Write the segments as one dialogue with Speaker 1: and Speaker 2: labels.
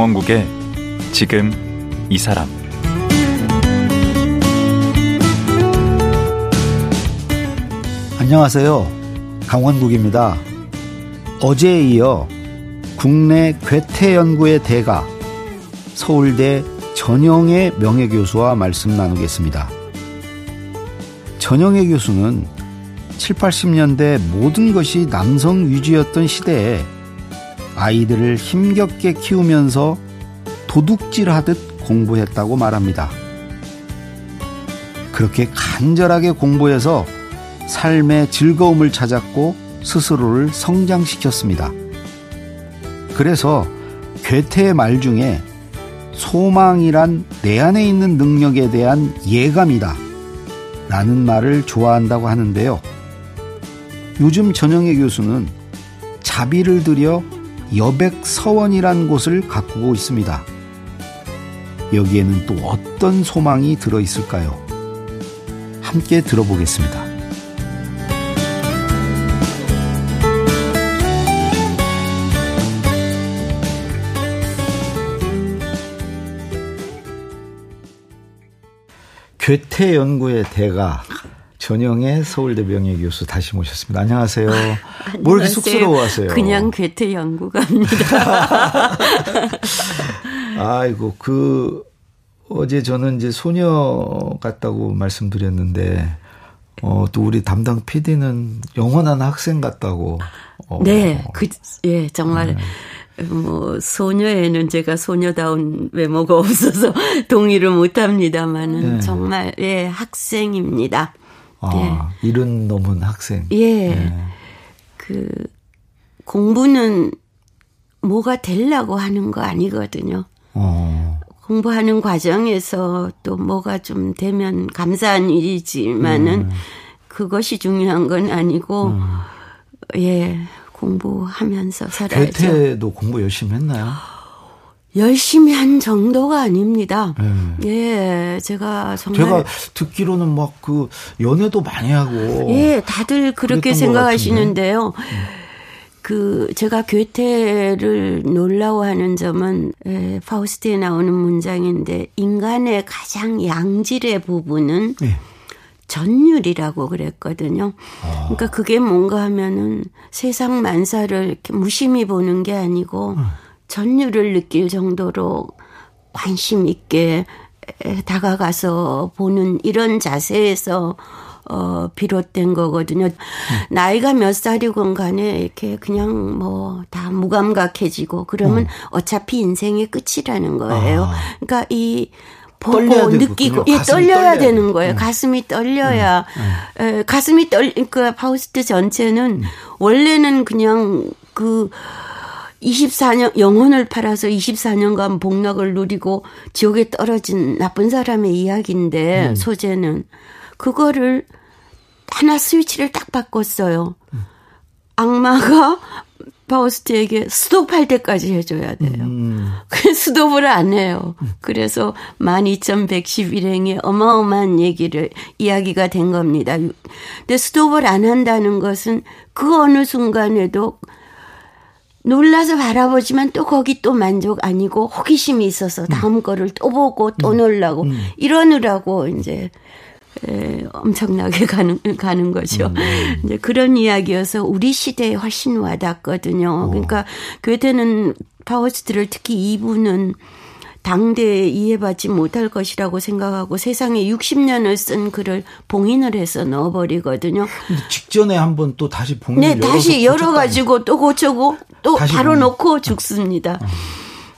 Speaker 1: 강원국의 지금 이 사람
Speaker 2: 안녕하세요. 강원국입니다. 어제에 이어 국내 괴태 연구의 대가 서울대 전영의 명예교수와 말씀 나누겠습니다. 전영의 교수는 7, 80년대 모든 것이 남성 위주였던 시대에 아이들을 힘겹게 키우면서 도둑질 하듯 공부했다고 말합니다. 그렇게 간절하게 공부해서 삶의 즐거움을 찾았고 스스로를 성장시켰습니다. 그래서 괴테의 말 중에 소망이란 내 안에 있는 능력에 대한 예감이다. 라는 말을 좋아한다고 하는데요. 요즘 전영애 교수는 자비를 들여 여백서원이란 곳을 가꾸고 있습니다. 여기에는 또 어떤 소망이 들어 있을까요? 함께 들어보겠습니다. 괴태 연구의 대가 전영의 서울대 명예교수 다시 모셨습니다. 안녕하세요. 안녕하세요. 뭘 이렇게 쑥스러워하세요?
Speaker 3: 그냥 괴태 연구가입니다.
Speaker 2: 아이고 그 어제 저는 이제 소녀 같다고 말씀드렸는데 어, 또 우리 담당 PD는 영원한 학생 같다고.
Speaker 3: 어. 네, 그, 예, 정말. 네. 뭐 소녀에는 제가 소녀다운 외모가 없어서 동의를 못 합니다만은 네. 정말 예 학생입니다.
Speaker 2: 아, 예. 이른 넘은 학생.
Speaker 3: 예. 네. 그 공부는 뭐가 되려고 하는 거 아니거든요. 어. 공부하는 과정에서 또 뭐가 좀 되면 감사한 일이지만은 음. 그것이 중요한 건 아니고 음. 예 공부하면서 살아야죠.
Speaker 2: 대태도 공부 열심히 했나요?
Speaker 3: 열심히 한 정도가 아닙니다. 네. 예, 제가 정말
Speaker 2: 제가 듣기로는 막 그 연애도 많이 하고
Speaker 3: 예, 다들 그렇게 생각하시는데요. 그 제가 괴테를 놀라워하는 점은 에, 파우스트에 나오는 문장인데 인간의 가장 양질의 부분은 네. 전율이라고 그랬거든요. 아. 그러니까 그게 뭔가 하면은 세상 만사를 이렇게 무심히 보는 게 아니고 음. 전율을 느낄 정도로 관심 있게 다가가서 보는 이런 자세에서 어, 비롯된 거거든요. 음. 나이가 몇 살이건 간에 이렇게 그냥 뭐 다 무감각해지고 그러면 음. 어차피 인생의 끝이라는 거예요. 아. 그러니까 이 보고 느끼고 예 떨려야 되는 거예요. 음. 가슴이 떨려야 음. 에, 가슴이 떨 그러니까 파우스트 전체는 음. 원래는 그냥 그 24년 영혼을 팔아서 24년간 복락을 누리고 지옥에 떨어진 나쁜 사람의 이야기인데 음. 소재는 그거를 하나 스위치를 딱 바꿨어요. 음. 악마가 파우스트에게 스톱할 때까지 해줘야 돼요. 음. 그 스톱을 안 해요. 그래서 12,111행의 어마어마한 얘기를, 이야기가 된 겁니다. 근데 스톱을 안 한다는 것은 그 어느 순간에도 놀라서 바라보지만 또 거기 또 만족 아니고 호기심이 있어서 다음 음. 거를 또 보고 또 음. 놀라고 음. 이러느라고 이제 에, 엄청나게 가는 가는 거죠. 음. 이제 그런 이야기여서 우리 시대에 훨씬 와닿거든요. 어. 그러니까 괴테는 파우스트를 특히 이분은 당대에 이해받지 못할 것이라고 생각하고 세상에 60년을 쓴 글을 봉인을 해서 넣어버리거든요.
Speaker 2: 직전에 한번 또 다시 봉인을
Speaker 3: 네, 다시 열어가지고 또 고쳐고 또 바로 놓고 죽습니다. 어.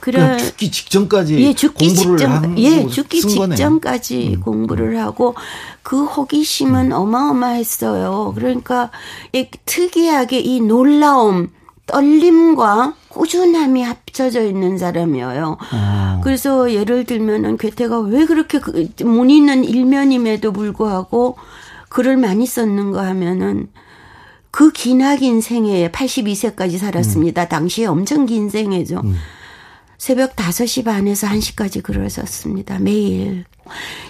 Speaker 2: 그래 죽기 직전까지
Speaker 3: 예, 죽기 공부를 직전, 예, 죽기 직전까지 음. 공부를 하고 그 호기심은 음. 어마어마했어요. 그러니까 이 특이하게 이 놀라움, 떨림과 꾸준함이 합쳐져 있는 사람이에요. 아. 그래서 예를 들면은 괴테가 왜 그렇게 그 문의는 일면임에도 불구하고 글을 많이 썼는가 하면은 그 기나긴 생애에 82세까지 살았습니다. 음. 당시에 엄청 긴 생애죠. 음. 새벽 5시 반에서 1시까지 글을 썼습니다. 매일.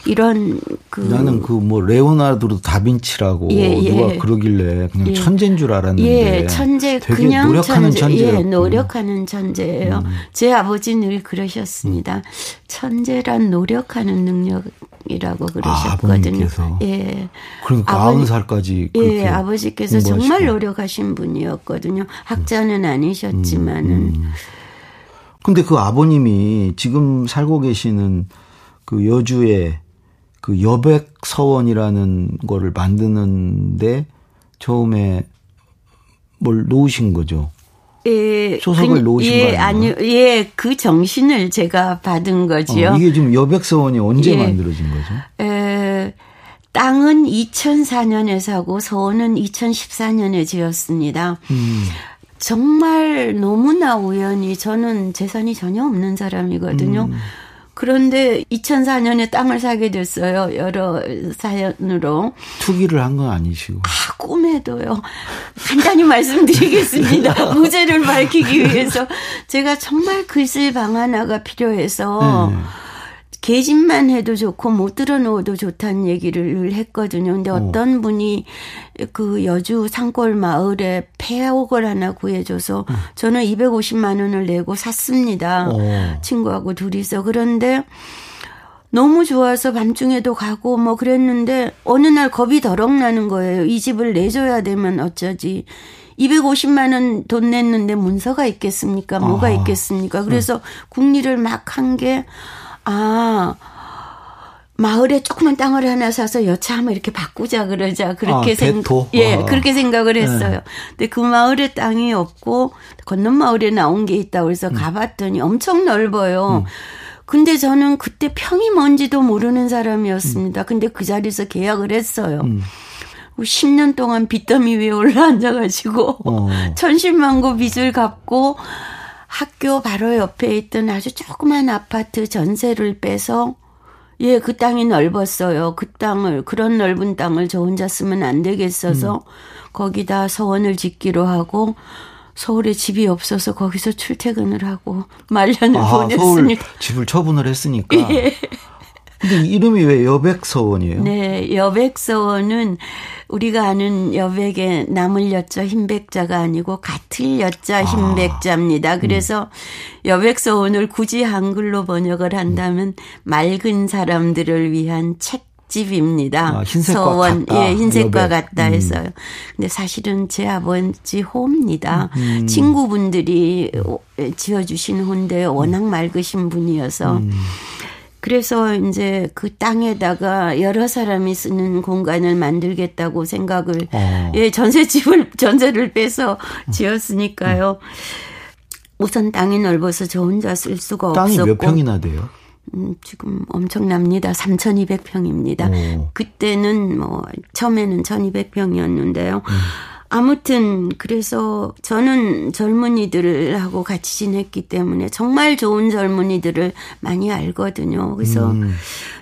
Speaker 3: 이런 그
Speaker 2: 나는 그 뭐 레오나르도 다빈치라고 예, 예. 누가 그러길래 그냥 예. 천재인 줄 알았는데
Speaker 3: 예, 천재 그냥 노력하는 천재, 예, 노력하는 천재예요. 음. 제 아버지는 늘 그러셨습니다. 음. 천재란 노력하는 능력이라고 그러셨거든요.
Speaker 2: 아, 예. 그러니까 아버지, 90살까지
Speaker 3: 예, 아버지께서 공부하시고. 정말 노력하신 분이었거든요. 학자는 아니셨지만은 음, 음.
Speaker 2: 근데 그 아버님이 지금 살고 계시는 그 여주에 그 여백서원이라는 거를 만드는데 처음에 뭘 놓으신 거죠.
Speaker 3: 예,
Speaker 2: 소속을 그, 놓으신
Speaker 3: 예,
Speaker 2: 거
Speaker 3: 아니요? 예, 그 정신을 제가 받은 거지요.
Speaker 2: 어, 이게 지금 여백서원이 언제 예, 만들어진 거죠?
Speaker 3: 에, 땅은 2004년에 사고 서원은 2014년에 지었습니다. 음. 정말 너무나 우연히 저는 재산이 전혀 없는 사람이거든요. 음. 그런데 2004년에 땅을 사게 됐어요. 여러 사연으로.
Speaker 2: 투기를 한 건 아니시고.
Speaker 3: 아, 꿈에도요. 간단히 말씀드리겠습니다. 무죄를 밝히기 위해서. 제가 정말 글쓸 방 하나가 필요해서. 네. 계집만 해도 좋고 못 들어놓어도 좋다는 얘기를 했거든요. 근데 어. 어떤 어. 분이 그 여주 산골 마을에 폐옥을 하나 구해줘서 어. 저는 250만 원을 내고 샀습니다. 어. 친구하고 둘이서. 그런데 너무 좋아서 밤중에도 가고 뭐 그랬는데 어느 날 겁이 더럭 나는 거예요. 이 집을 내줘야 되면 어쩌지. 250만 원 돈 냈는데 문서가 있겠습니까? 뭐가 아. 있겠습니까? 그래서 국리를 막 한 게 아, 마을에 조그만 땅을 하나 사서 여차하면 이렇게 바꾸자 그러자 그렇게 아, 생 예, 아. 그렇게 생각을 했어요. 네. 근데 그 마을에 땅이 없고 건넌 마을에 나온 게 있다 그래서 음. 가봤더니 엄청 넓어요. 음. 근데 저는 그때 평이 뭔지도 모르는 사람이었습니다. 음. 근데 그 자리에서 계약을 했어요. 음. 10년 동안 빚더미 위에 올라앉아가지고 어. 천신만고 빚을 갚고 학교 바로 옆에 있던 아주 조그만 아파트 전세를 빼서 예, 그 땅이 넓었어요. 그 땅을 그런 넓은 땅을 저 혼자 쓰면 안 되겠어서 음. 거기다 서원을 짓기로 하고 서울에 집이 없어서 거기서 출퇴근을 하고 말년을 아, 보냈습니다.
Speaker 2: 서울 집을 처분을 했으니까. 예. 근데 이름이 왜 여백서원이에요?
Speaker 3: 네, 여백서원은 우리가 아는 여백의 나물 여자 흰백자가 아니고 같을 여자 아. 흰백자입니다. 아. 그래서 음. 여백서원을 굳이 한글로 번역을 한다면 음. 맑은 사람들을 위한 책 집입니다.
Speaker 2: 아, 흰색과 서원, 같다.
Speaker 3: 예, 흰색과 여백. 같다 음. 해서요. 음. 근데 사실은 제 아버지 호입니다. 음. 친구분들이 지어주신 호인데 워낙 맑으신 분이어서 음. 그래서 이제 그 땅에다가 여러 사람이 쓰는 공간을 만들겠다고 생각을 어. 예 전세집을 전세를 빼서 지었으니까요. 우선 땅이 넓어서 저 혼자 쓸 수가
Speaker 2: 땅이
Speaker 3: 없었고.
Speaker 2: 땅이 몇 평이나 돼요?
Speaker 3: 음, 지금 엄청납니다. 3,200평입니다. 오. 그때는 뭐 처음에는 1,200평이었는데요. 음. 아무튼 그래서 저는 젊은이들하고 같이 지냈기 때문에 정말 좋은 젊은이들을 많이 알거든요. 그래서 음.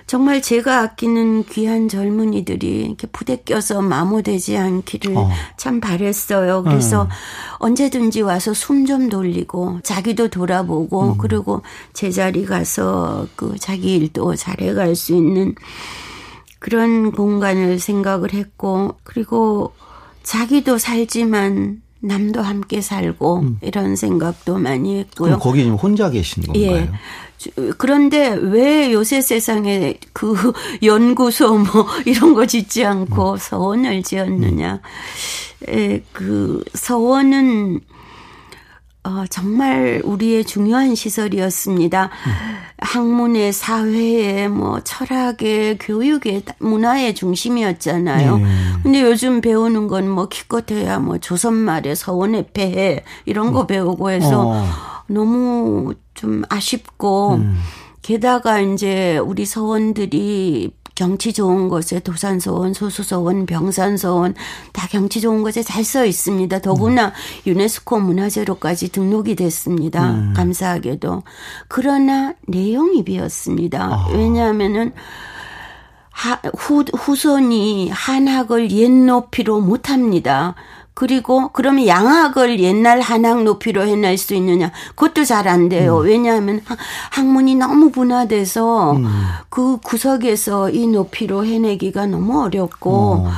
Speaker 3: 정말 제가 아끼는 귀한 젊은이들이 이렇게 부대 껴서 마모되지 않기를 어. 참 바랬어요. 그래서 음. 언제든지 와서 숨 좀 돌리고 자기도 돌아보고 음. 그리고 제자리 가서 그 자기 일도 잘해갈 수 있는 그런 공간을 생각을 했고 그리고 자기도 살지만 남도 함께 살고 음. 이런 생각도 많이 했고요.
Speaker 2: 그럼 거기 혼자 계신 건가요? 예.
Speaker 3: 그런데 왜 요새 세상에 그 연구소 뭐 이런 거 짓지 않고 음. 서원을 지었느냐. 음. 에, 그 서원은 어, 정말 우리의 중요한 시설이었습니다. 음. 학문의 사회의 뭐 철학의 교육의 문화의 중심이었잖아요. 네. 근데 요즘 배우는 건 뭐 기껏해야 뭐 조선말의 서원의 폐해 이런 거 음. 배우고 해서 어. 너무 좀 아쉽고 음. 게다가 이제 우리 서원들이 경치 좋은 곳에 도산서원, 소수서원, 병산서원 다 경치 좋은 곳에 잘 써 있습니다. 더구나 음. 유네스코 문화재로까지 등록이 됐습니다. 음. 감사하게도. 그러나 내용이 비었습니다. 아. 왜냐하면은 하, 후, 후손이 한학을 옛 높이로 못합니다. 그리고 그러면 양악을 옛날 한악 높이로 해낼 수 있느냐? 그것도 잘 안 돼요. 음. 왜냐하면 학문이 너무 분화돼서 음. 그 구석에서 이 높이로 해내기가 너무 어렵고 어.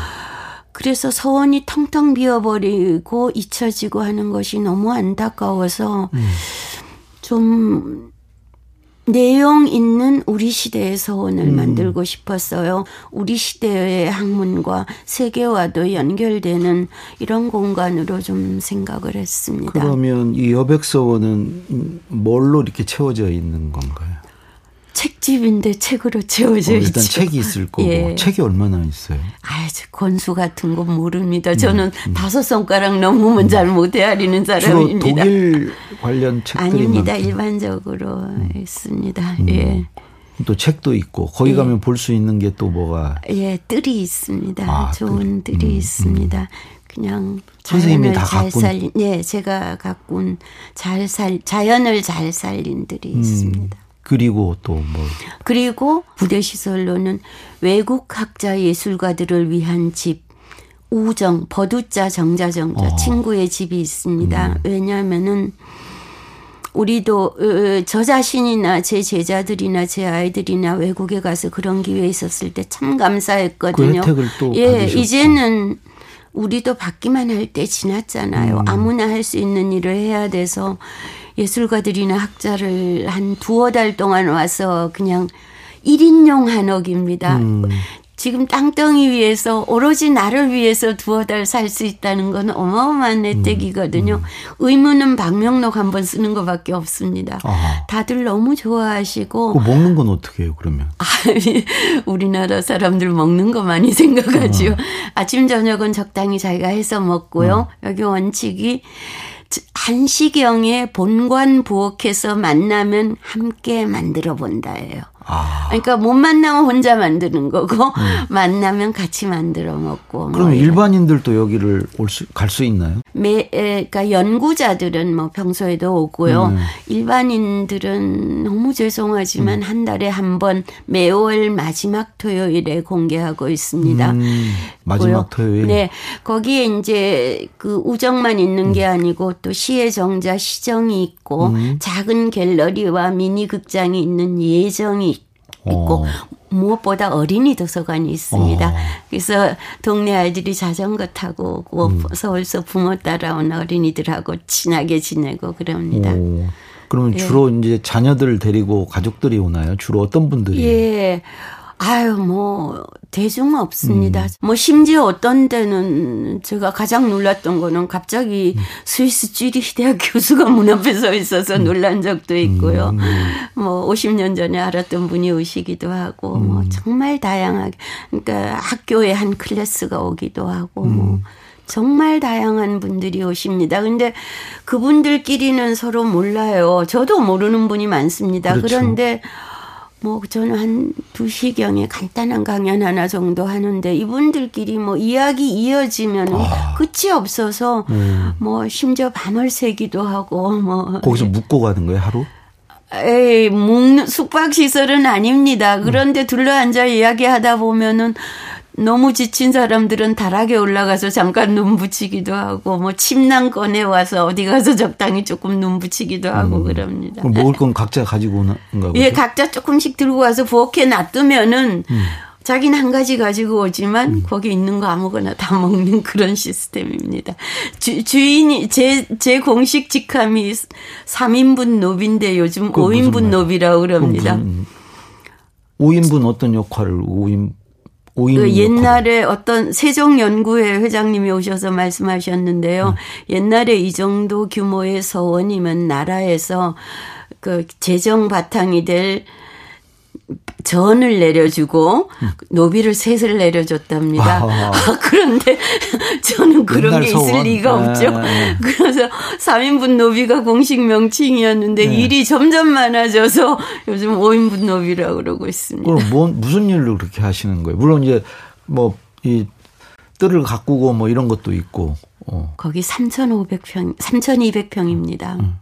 Speaker 3: 그래서 서원이 텅텅 비어버리고 잊혀지고 하는 것이 너무 안타까워서 음. 좀 내용 있는 우리 시대의 서원을 음. 만들고 싶었어요. 우리 시대의 학문과 세계와도 연결되는 이런 공간으로 좀 생각을 했습니다.
Speaker 2: 그러면 이 여백 서원은 뭘로 이렇게 채워져 있는 건가요?
Speaker 3: 책집인데 책으로 채워져 어,
Speaker 2: 일단
Speaker 3: 있죠.
Speaker 2: 책이 있을 거고 예. 책이 얼마나 있어요?
Speaker 3: 아, 권수 같은 건 모릅니다. 저는 음, 음. 다섯 손가락 넘으면 음. 잘못 헤아리는 사람입니다.
Speaker 2: 주로 독일 관련 책들이
Speaker 3: 아닙니다. 많죠. 일반적으로 음. 있습니다. 음. 예.
Speaker 2: 또 책도 있고 거기 예. 가면 볼수 있는 게 또 뭐가
Speaker 3: 예 뜰이 있습니다. 아, 좋은 뜰. 음, 있습니다. 그냥
Speaker 2: 선생님이
Speaker 3: 다잘 살린 예 제가 갖고 잘살 자연을 잘 살린 들이 있습니다.
Speaker 2: 그리고 또 뭐.
Speaker 3: 그리고 부대 시설로는 외국 학자 예술가들을 위한 집, 우정, 버두자, 정자정자, 어. 친구의 집이 있습니다. 음. 왜냐하면은 우리도 저 자신이나 제 제자들이나 제 아이들이나 외국에 가서 그런 기회 있었을 때 참 감사했거든요.
Speaker 2: 그
Speaker 3: 예,
Speaker 2: 받으셨고.
Speaker 3: 이제는 우리도 받기만 할 때 지났잖아요. 음. 아무나 할 수 있는 일을 해야 돼서 예술가들이나 학자를 한 두어 달 동안 와서 그냥 1인용 한옥입니다. 음. 지금 땅덩이 위에서 오로지 나를 위해서 두어 달 살 수 있다는 건 어마어마한 혜택이거든요. 음, 음. 의무는 방명록 한 번 쓰는 것밖에 없습니다. 아하. 다들 너무 좋아하시고.
Speaker 2: 먹는 건 어떻게 해요, 그러면?
Speaker 3: 아, 우리나라 사람들 먹는 거 많이 생각하지요. 어. 아침, 저녁은 적당히 자기가 해서 먹고요. 어. 여기 원칙이 한시경에 본관 부엌에서 만나면 함께 만들어 본다예요. 아. 그러니까 못 만나면 혼자 만드는 거고 음. 만나면 같이 만들어 먹고.
Speaker 2: 뭐 그럼 뭐 일반인들도 여기를 올수갈수 있나요?
Speaker 3: 매, 그러니까 연구자들은 뭐 평소에도 오고요. 음. 일반인들은 너무 죄송하지만 음. 한 달에 한 번 매월 마지막 토요일에 공개하고 있습니다. 음.
Speaker 2: 마지막 토요일.
Speaker 3: 네, 거기에 이제 그 우정만 있는 게 음. 아니고 또 시의 정자 시정이 있고 음. 작은 갤러리와 미니 극장이 있는 예정이 있고 어. 무엇보다 어린이 도서관이 있습니다. 어. 그래서 동네 아이들이 자전거 타고 오고 음. 서울서 부모 따라온 어린이들하고 친하게 지내고 그럽니다. 오.
Speaker 2: 그러면 예. 주로 이제 자녀들 데리고 가족들이 오나요? 주로 어떤 분들이?
Speaker 3: 예. 아유, 뭐, 대중 없습니다. 음. 뭐, 심지어 어떤 데는 제가 가장 놀랐던 거는 갑자기 음. 스위스 쥐리히 대학 교수가 문 앞에 서 있어서 음. 놀란 적도 있고요. 음. 뭐, 50년 전에 알았던 분이 오시기도 하고, 뭐, 음. 정말 다양하게. 그러니까 학교에 한 클래스가 오기도 하고, 뭐. 음. 정말 다양한 분들이 오십니다. 근데 그분들끼리는 서로 몰라요. 저도 모르는 분이 많습니다. 그렇죠. 그런데 뭐 저는 한 2시경에 간단한 강연 하나 정도 하는데 이분들끼리 뭐 이야기 이어지면 아. 끝이 없어서 음. 뭐 심지어 밤을 새기도 하고 뭐
Speaker 2: 거기서 묵고 가는 거예요 하루?
Speaker 3: 에이, 묵는 숙박 시설은 아닙니다. 그런데 둘러앉아 이야기하다 보면은 너무 지친 사람들은 다락에 올라가서 잠깐 눈 붙이기도 하고 뭐 침낭 꺼내 와서 어디 가서 적당히 조금 눈 붙이기도 하고 음. 그럽니다.
Speaker 2: 그럼 먹을 건 각자 가지고 오는가 보죠?
Speaker 3: 예, 각자 조금씩 들고 와서 부엌에 놔두면은 음. 자기는 한 가지 가지고 오지만 음. 거기 있는 거 아무거나 다 먹는 그런 시스템입니다. 주, 주인이 제, 제 공식 직함이 3인분 노비인데 요즘 5인분 노비라고 그럽니다.
Speaker 2: 5인분 어떤 역할을 5인
Speaker 3: 그 옛날에 어떤 세종연구회 회장님이 오셔서 말씀하셨는데요. 음. 옛날에 이 정도 규모의 서원이면 나라에서 그 재정 바탕이 될 전을 내려주고 노비를 셋을 내려줬답니다. 아, 그런데 저는 그런 게 있을 리가 네. 없죠. 네. 그래서 3인분 노비가 공식 명칭이었는데 네. 일이 점점 많아져서 요즘 5인분 노비라고 그러고 있습니다.
Speaker 2: 그럼 뭐, 무슨 일로 그렇게 하시는 거예요? 물론 이제 뭐 이 뜰을 가꾸고 뭐 이런 것도 있고. 어.
Speaker 3: 거기 3,500평, 3,200평입니다. 음.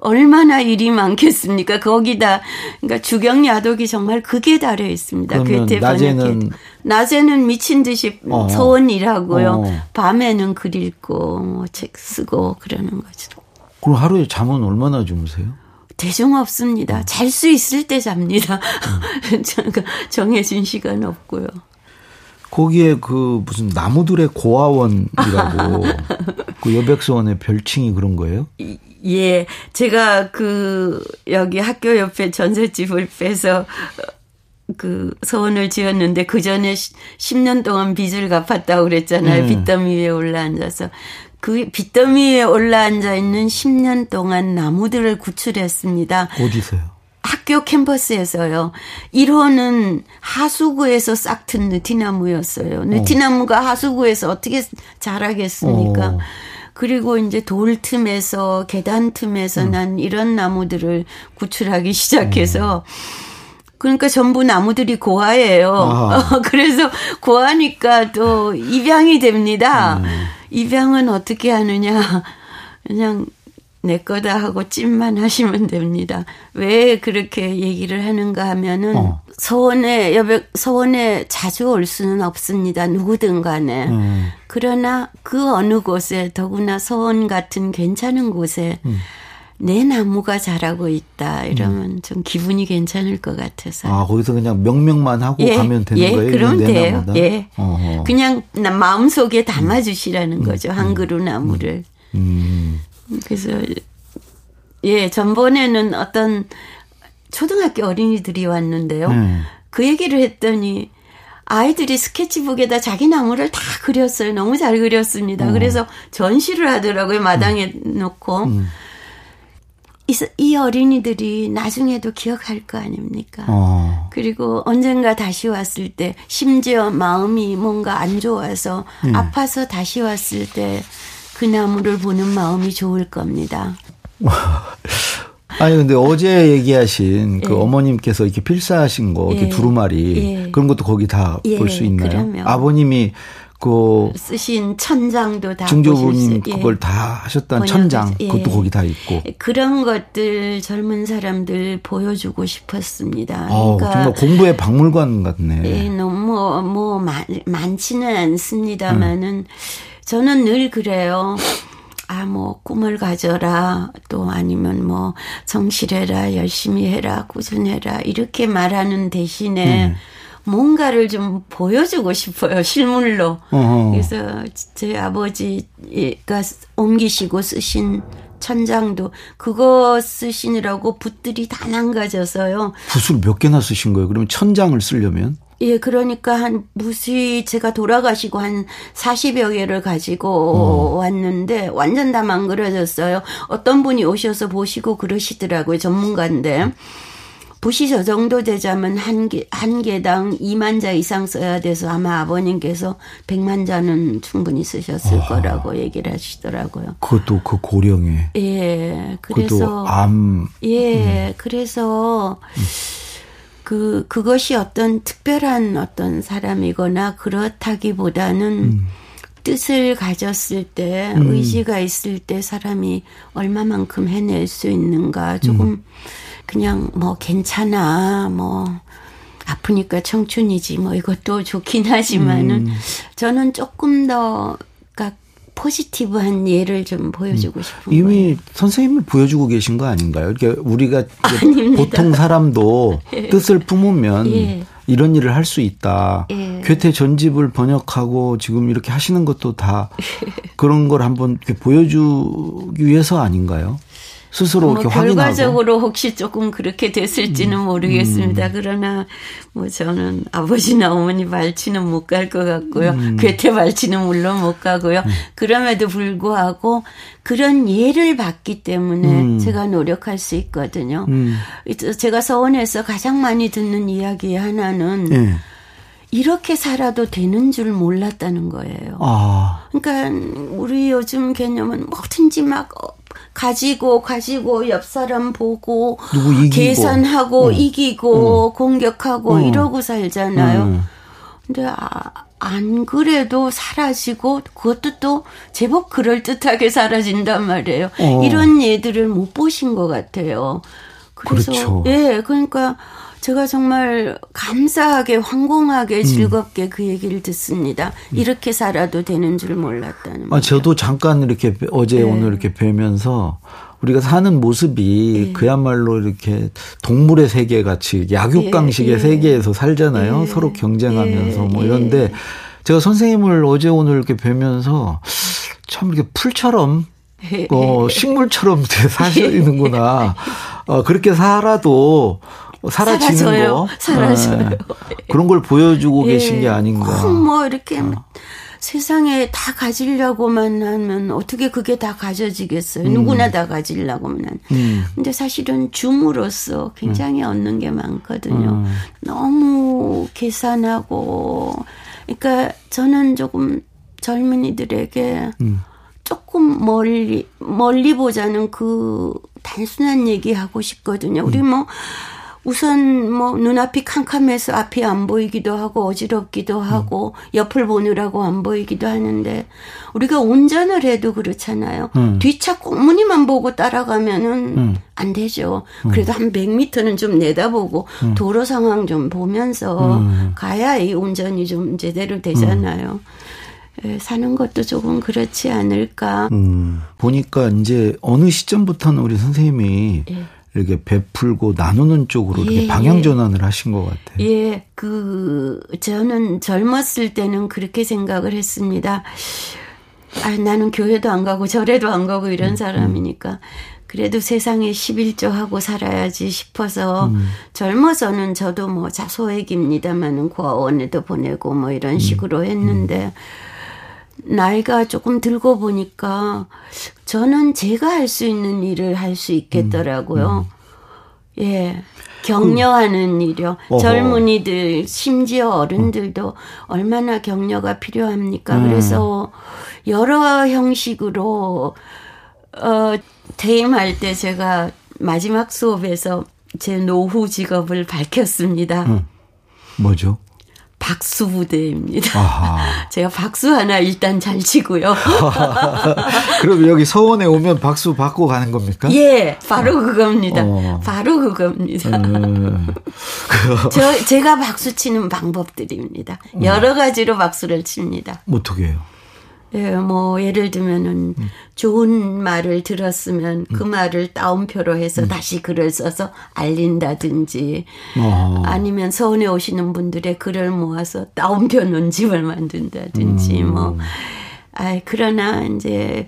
Speaker 3: 얼마나 일이 많겠습니까? 거기다 그러니까 주경 야독이 정말 극에 달해 있습니다.
Speaker 2: 괴테 낮에는
Speaker 3: 낮에는 미친 듯이 어. 서원 일하고요. 어. 밤에는 글 읽고 뭐 책 쓰고 그러는 거죠.
Speaker 2: 그럼 하루에 잠은 얼마나 주무세요?
Speaker 3: 대중 없습니다. 음. 잘수 있을 때 잡니다. 음. 정해진 시간 없고요.
Speaker 2: 거기에 그 무슨 나무들의 고아원이라고 그 여백서원의 별칭이 그런 거예요?
Speaker 3: 예, 제가 그 여기 학교 옆에 전셋집을 빼서 그 서원을 지었는데 그 전에 10년 동안 빚을 갚았다고 그랬잖아요. 네. 빚더미 위에 올라앉아서 그 빚더미 위에 올라앉아 있는 10년 동안 나무들을 구출했습니다.
Speaker 2: 어디서요?
Speaker 3: 학교 캠퍼스에서요. 1호는 하수구에서 싹튼 느티나무였어요. 느티나무가 하수구에서 어떻게 자라겠습니까? 어. 그리고 이제 돌 틈에서 계단 틈에서 음. 난 이런 나무들을 구출하기 시작해서 음. 그러니까 전부 나무들이 고아예요. 아. 그래서 고아니까 또 입양이 됩니다. 음. 입양은 어떻게 하느냐. 그냥 내 거다 하고 찜만 하시면 됩니다. 왜 그렇게 얘기를 하는가 하면은 어. 서원에 여백 서원에 자주 올 수는 없습니다. 누구든 간에. 음. 그러나 그 어느 곳에 더구나 서원 같은 괜찮은 곳에 음. 내 나무가 자라고 있다 이러면 음. 좀 기분이 괜찮을 것 같아서.
Speaker 2: 아 거기서 그냥 명명만 하고 예, 가면 되는
Speaker 3: 예,
Speaker 2: 거예요?
Speaker 3: 그럼 돼요. 나무다? 예. 어허. 그냥 마음 속에 담아주시라는 음. 거죠 한 그루 나무를. 음. 그래서 예 전번에는 어떤 초등학교 어린이들이 왔는데요. 네. 그 얘기를 했더니 아이들이 스케치북에다 자기 나무를 다 그렸어요. 너무 잘 그렸습니다. 어. 그래서 전시를 하더라고요. 마당에 음. 놓고. 음. 이, 이, 어린이들이 나중에도 기억할 거 아닙니까? 어. 그리고 언젠가 다시 왔을 때, 심지어 마음이 뭔가 안 좋아서, 음. 아파서 다시 왔을 때, 그 나무를 보는 마음이 좋을 겁니다.
Speaker 2: 아니 근데 어제 얘기하신 그 예. 어머님께서 이렇게 필사하신 거 이렇게 예. 두루마리 예. 그런 것도 거기 다 볼수 예. 있나요? 그러면. 아버님이 그
Speaker 3: 쓰신 천장도 다
Speaker 2: 증조부님 그걸 다 하셨던 천장 그것도 거기 다 있고
Speaker 3: 그런 것들 젊은 사람들 보여주고 싶었습니다.
Speaker 2: 어, 그러니까 정말 공부의 박물관 같네.
Speaker 3: 예, 너무 뭐 많, 많지는 않습니다만은 음. 저는 늘 그래요. 아, 뭐, 꿈을 가져라. 또 아니면 뭐, 성실해라. 열심히 해라. 꾸준해라. 이렇게 말하는 대신에 음. 뭔가를 좀 보여주고 싶어요. 실물로. 어허. 그래서 제 아버지가 옮기시고 쓰신 천장도 그거 쓰시느라고 붓들이 다 망가져서요.
Speaker 2: 붓을 몇 개나 쓰신 거예요? 그러면 천장을 쓰려면?
Speaker 3: 예, 그러니까 한 무시 제가 돌아가시고 한 40여 개를 가지고 어. 왔는데 완전 다 망그러졌어요. 어떤 분이 오셔서 보시고 그러시더라고요. 전문가인데. 붓이 저 정도 되자면 한 개, 한 개당 2만 자 이상 써야 돼서 아마 아버님께서 100만 자는 충분히 쓰셨을 어. 거라고 얘기를 하시더라고요.
Speaker 2: 그것도 그 고령에.
Speaker 3: 예. 그래서.
Speaker 2: 암.
Speaker 3: 예. 음. 그래서. 음. 그 그것이 어떤 특별한 어떤 사람이거나 그렇다기보다는 음. 뜻을 가졌을 때 음. 의지가 있을 때 사람이 얼마만큼 해낼 수 있는가 조금 음. 그냥 뭐 괜찮아 뭐 아프니까 청춘이지 뭐 이것도 좋긴 하지만은 음. 저는 조금 더 포지티브한 예를 좀 보여주고 음. 싶은
Speaker 2: 이미
Speaker 3: 거예요.
Speaker 2: 선생님을 보여주고 계신 거 아닌가요? 그러니까 우리가 보통 사람도 예. 뜻을 품으면 예. 이런 일을 할 수 있다. 예. 괴테 전집을 번역하고 지금 이렇게 하시는 것도 다 그런 걸 한번 보여주기 위해서 아닌가요? 스스로 뭐 이렇게
Speaker 3: 확인하고 결과적으로 혹시 조금 그렇게 됐을지는 음. 모르겠습니다. 음. 그러나 뭐 저는 아버지나 어머니 발치는 못 갈 것 같고요. 음. 괴테 발치는 물론 못 가고요. 음. 그럼에도 불구하고 그런 예를 받기 때문에 음. 제가 노력할 수 있거든요. 음. 제가 서원에서 가장 많이 듣는 이야기 하나는 네. 이렇게 살아도 되는 줄 몰랐다는 거예요. 아. 그러니까 우리 요즘 개념은 뭐든지 막 가지고 가지고 옆 사람 보고 계산하고 어. 이기고 어. 공격하고 어. 이러고 살잖아요. 음. 근데 아, 안 그래도 사라지고 그것도 또 제법 그럴 듯하게 사라진단 말이에요. 어. 이런 예들을 못 보신 것 같아요. 그래서 그렇죠. 예, 그러니까 제가 정말 감사하게 황공하게 음. 즐겁게 음. 그 얘기를 듣습니다. 이렇게 살아도 되는 줄 몰랐다는.
Speaker 2: 아, 저도 잠깐 이렇게 어제 네. 오늘 이렇게 뵈면서 우리가 사는 모습이 네. 그야말로 이렇게 동물의 세계 같이 약육강식의 네. 세계에서 살잖아요. 네. 서로 경쟁하면서 뭐 네. 이런데 제가 선생님을 어제 오늘 이렇게 뵈면서 참 이렇게 풀처럼 어, 식물처럼 사시는구나. 어, 그렇게 살아도 사라지는 사라져요. 거.
Speaker 3: 사라져요. 네.
Speaker 2: 그런 걸 보여주고 예. 계신 게 아닌가.
Speaker 3: 뭐 이렇게 어. 세상에 다 가지려고만 하면 어떻게 그게 다 가져지겠어요. 음. 누구나 다 가지려고만. 음. 근데 사실은 줌으로써 굉장히 음. 얻는 게 많거든요. 음. 너무 계산하고. 그러니까 저는 조금 젊은이들에게 음. 조금 멀리 멀리 보자는 그 단순한 얘기 하고 싶거든요. 우리 음. 뭐 우선 뭐 눈앞이 캄캄해서 앞이 안 보이기도 하고 어지럽기도 하고 음. 옆을 보느라고 안 보이기도 하는데 우리가 운전을 해도 그렇잖아요. 음. 뒤차 꽁무니만 보고 따라가면은 음. 안 되죠. 음. 그래도 한 100m는 좀 내다보고 음. 도로 상황 좀 보면서 음. 가야 이 운전이 좀 제대로 되잖아요. 예, 사는 것도 조금 그렇지 않을까.
Speaker 2: 보니까 이제 어느 시점부터는 우리 선생님이 예. 이렇게 베풀고 나누는 쪽으로 이렇게 예, 방향 예. 전환을 예. 하신 것 같아요.
Speaker 3: 예, 그 저는 젊었을 때는 그렇게 생각을 했습니다. 아, 나는 교회도 안 가고 절에도 안 가고 이런 음, 음. 사람이니까 그래도 세상에 11조 하고 살아야지 싶어서 음. 젊어서는 저도 뭐 자소액입니다만은 고아원에도 보내고 뭐 이런 음. 식으로 했는데 음. 나이가 조금 들고 보니까 저는 제가 할 수 있는 일을 할 수 있겠더라고요. 음, 음. 예. 격려하는 그, 일이요. 어허. 젊은이들, 심지어 어른들도 어. 얼마나 격려가 필요합니까? 음. 그래서 여러 형식으로, 어, 퇴임할 때 제가 마지막 수업에서 제 노후 직업을 밝혔습니다. 음.
Speaker 2: 뭐죠?
Speaker 3: 박수 부대입니다. 아하. 제가 박수 하나 일단 잘 치고요.
Speaker 2: 그럼 여기 서원에 오면 박수 받고 가는 겁니까?
Speaker 3: 예, 바로 그겁니다. 어. 바로 그겁니다. 음. 저 제가 박수 치는 방법들입니다. 여러 가지로 박수를 칩니다.
Speaker 2: 어떻게 해요?
Speaker 3: 예, 뭐 예를 들면은 음. 좋은 말을 들었으면 그 음. 말을 따옴표로 해서 음. 다시 글을 써서 알린다든지 어. 아니면 서원에 오시는 분들의 글을 모아서 따옴표 논집을 만든다든지 음. 뭐 아, 그러나 이제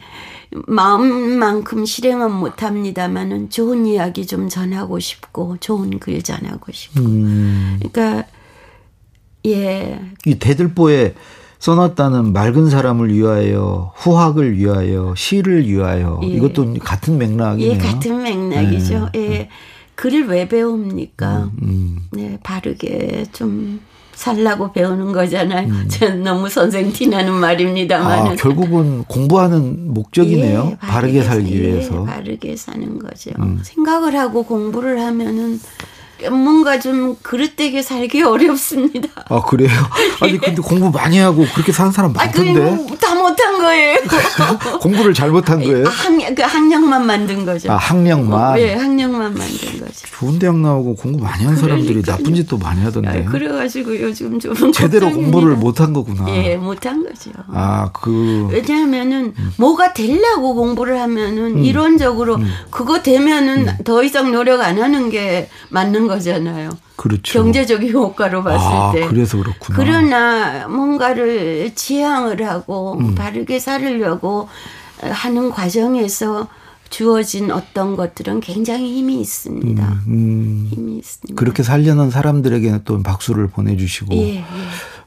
Speaker 3: 마음만큼 실행은 못 합니다만은 좋은 이야기 좀 전하고 싶고 좋은 글 전하고 싶고. 음. 그러니까 예.
Speaker 2: 이 대들보에 써놨다는 맑은 사람을 위하여, 후학을 위하여, 시를 위하여. 예. 이것도 같은 맥락이네요.
Speaker 3: 예, 같은 맥락이죠. 네. 예. 글을 왜 배웁니까? 음, 음. 네, 바르게 좀 살라고 배우는 거잖아요. 음. 전 너무 선생 티나는 말입니다만.
Speaker 2: 아, 결국은 공부하는 목적이네요. 예, 바르게, 바르게, 살기 위해서.
Speaker 3: 예, 바르게 사는 거죠. 음. 생각을 하고 공부를 하면은 뭔가 좀 그릇되게 살기 어렵습니다.
Speaker 2: 아 그래요? 아니 근데 공부 많이 하고 그렇게 사는 사람 많던데. 아,
Speaker 3: 다 못한 거예요.
Speaker 2: 공부를 잘 못한 거예요?
Speaker 3: 학, 그 학력만 만든 거죠.
Speaker 2: 아 학력만.
Speaker 3: 네, 학력만 만든 거죠.
Speaker 2: 좋은 대학 나오고 공부 많이 한 사람들이 그러니까요. 나쁜 짓도 많이 하던데. 아,
Speaker 3: 그래가지고 요즘 좀
Speaker 2: 제대로 공부를 못한 거구나.
Speaker 3: 예, 못한 거죠.
Speaker 2: 아 그.
Speaker 3: 왜냐하면은 음. 뭐가 되려고 공부를 하면은 음. 이론적으로 음. 그거 되면은 음. 더 이상 노력 안 하는 게 맞는 거. 거잖아요.
Speaker 2: 그렇죠.
Speaker 3: 경제적인 효과로 봤을
Speaker 2: 아,
Speaker 3: 때.
Speaker 2: 그래서 그렇구나.
Speaker 3: 그러나 뭔가를 지향을 하고 음. 바르게 살으려고 하는 과정에서 주어진 어떤 것들은 굉장히 힘이 있습니다. 음, 음. 힘이 있습니다.
Speaker 2: 그렇게 살려는 사람들에게는 또 박수를 보내주시고.
Speaker 3: 예, 예.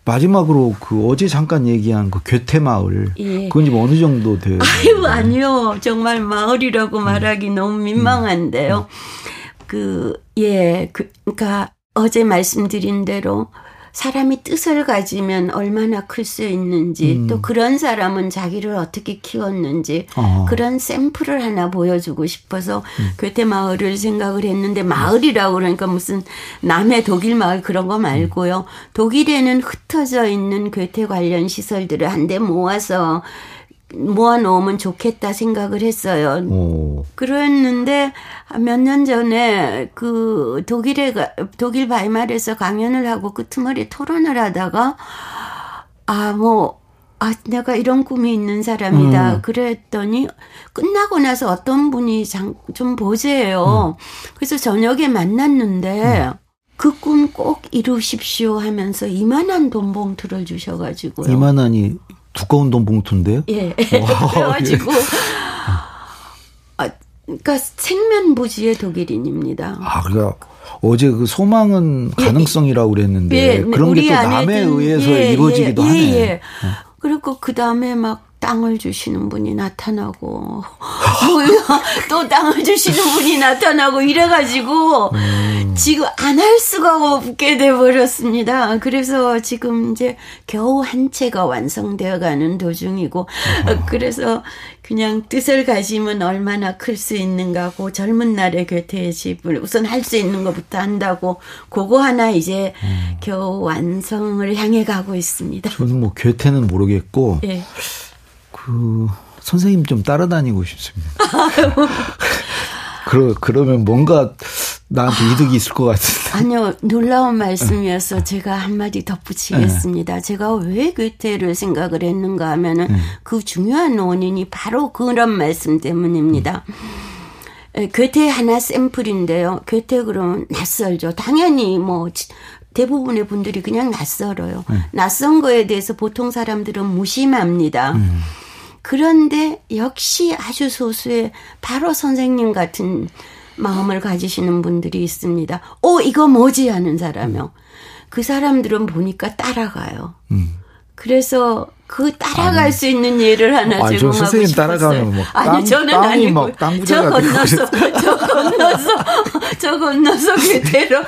Speaker 2: 마지막으로 그 어제 잠깐 얘기한 그 괴테 마을 예. 그건 지금 어느 정도 돼요?
Speaker 3: 아유 아니요 정말 마을이라고 말하기 음. 너무 민망한데요. 음. 그, 예, 그, 그니까 어제 말씀드린 대로 사람이 뜻을 가지면 얼마나 클 수 있는지 음. 또 그런 사람은 자기를 어떻게 키웠는지 어. 그런 샘플을 하나 보여주고 싶어서 음. 교태 마을을 생각을 했는데 마을이라고 그러니까 무슨 남의 독일 마을 그런 거 말고요. 독일에는 흩어져 있는 교태 관련 시설들을 한데 모아서 모아놓으면 좋겠다 생각을 했어요. 오. 그랬는데 몇 년 전에 그 독일에 독일 바이마르에서 강연을 하고 끄트머리 토론을 하다가 아뭐 아, 내가 이런 꿈이 있는 사람이다. 음. 그랬더니 끝나고 나서 어떤 분이 장, 좀 보세요. 음. 그래서 저녁에 만났는데 음. 그꿈 꼭 이루십시오 하면서 이만한 돈 봉투를 주셔가지고요.
Speaker 2: 이만한이 두꺼운 돈 봉투인데요?
Speaker 3: 예. 그래가지고 아, 그러니까 생면부지의 독일인입니다.
Speaker 2: 아, 그러니까 어제 그 소망은 예, 가능성이라고 그랬는데 예, 그런 게 또 남에 의해서 예, 이루어지기도
Speaker 3: 예,
Speaker 2: 하네.
Speaker 3: 예. 그리고 그 다음에 막 땅을 주시는 분이 나타나고 또 땅을 주시는 분이 나타나고 이래가지고 음. 지금 안 할 수가 없게 돼 버렸습니다. 그래서 지금 이제 겨우 한 채가 완성되어 가는 도중이고 어. 그래서 그냥 뜻을 가지면 얼마나 클 수 있는가 고 젊은 날에 교태의 집을 우선 할 수 있는 것부터 한다고 그거 하나 이제 음. 겨우 완성을 향해 가고 있습니다.
Speaker 2: 저는 뭐 교태는 모르겠고 예. 그 선생님 좀 따라다니고 싶습니다. 그러, 그러면 뭔가 나한테 아, 이득이 있을 것 같은데.
Speaker 3: 아니요, 놀라운 말씀이어서 제가 한마디 덧붙이겠습니다. 네. 제가 왜 괴테를 생각을 했는가 하면은 네. 그 중요한 원인이 바로 그런 말씀 때문입니다. 음. 괴테 하나 샘플인데요. 괴테 그러면 낯설죠. 당연히 뭐 대부분의 분들이 그냥 낯설어요. 네. 낯선 거에 대해서 보통 사람들은 무심합니다. 음. 그런데 역시 아주 소수의 바로 선생님 같은 마음을 가지시는 분들이 있습니다. 오, 어, 이거 뭐지? 하는 사람이요. 그 사람들은 보니까 따라가요. 음. 그래서 그 따라갈 아니, 수 있는 예를 하나 아, 제공하고 선생님 싶었어요. 따라가면 뭐 땅, 아니 저는 아니고 저 건너서 저 건너서 저 건너서 그대로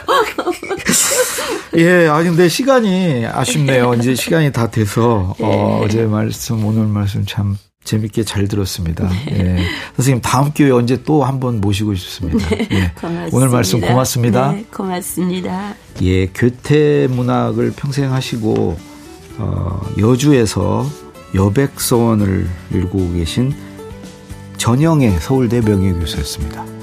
Speaker 2: 예, 아 근데 시간이 아쉽네요. 이제 시간이 다 돼서 어, 네. 어제 말씀 오늘 말씀 참 재밌게 잘 들었습니다. 네. 예. 선생님 다음 기회에 언제 또 한번 모시고 싶습니다. 네, 예. 오늘 말씀 고맙습니다. 네,
Speaker 3: 고맙습니다.
Speaker 2: 예, 교태 문학을 평생 하시고 어, 여주에서 여백서원을 읽고 계신 전영의 서울대 명예교수였습니다.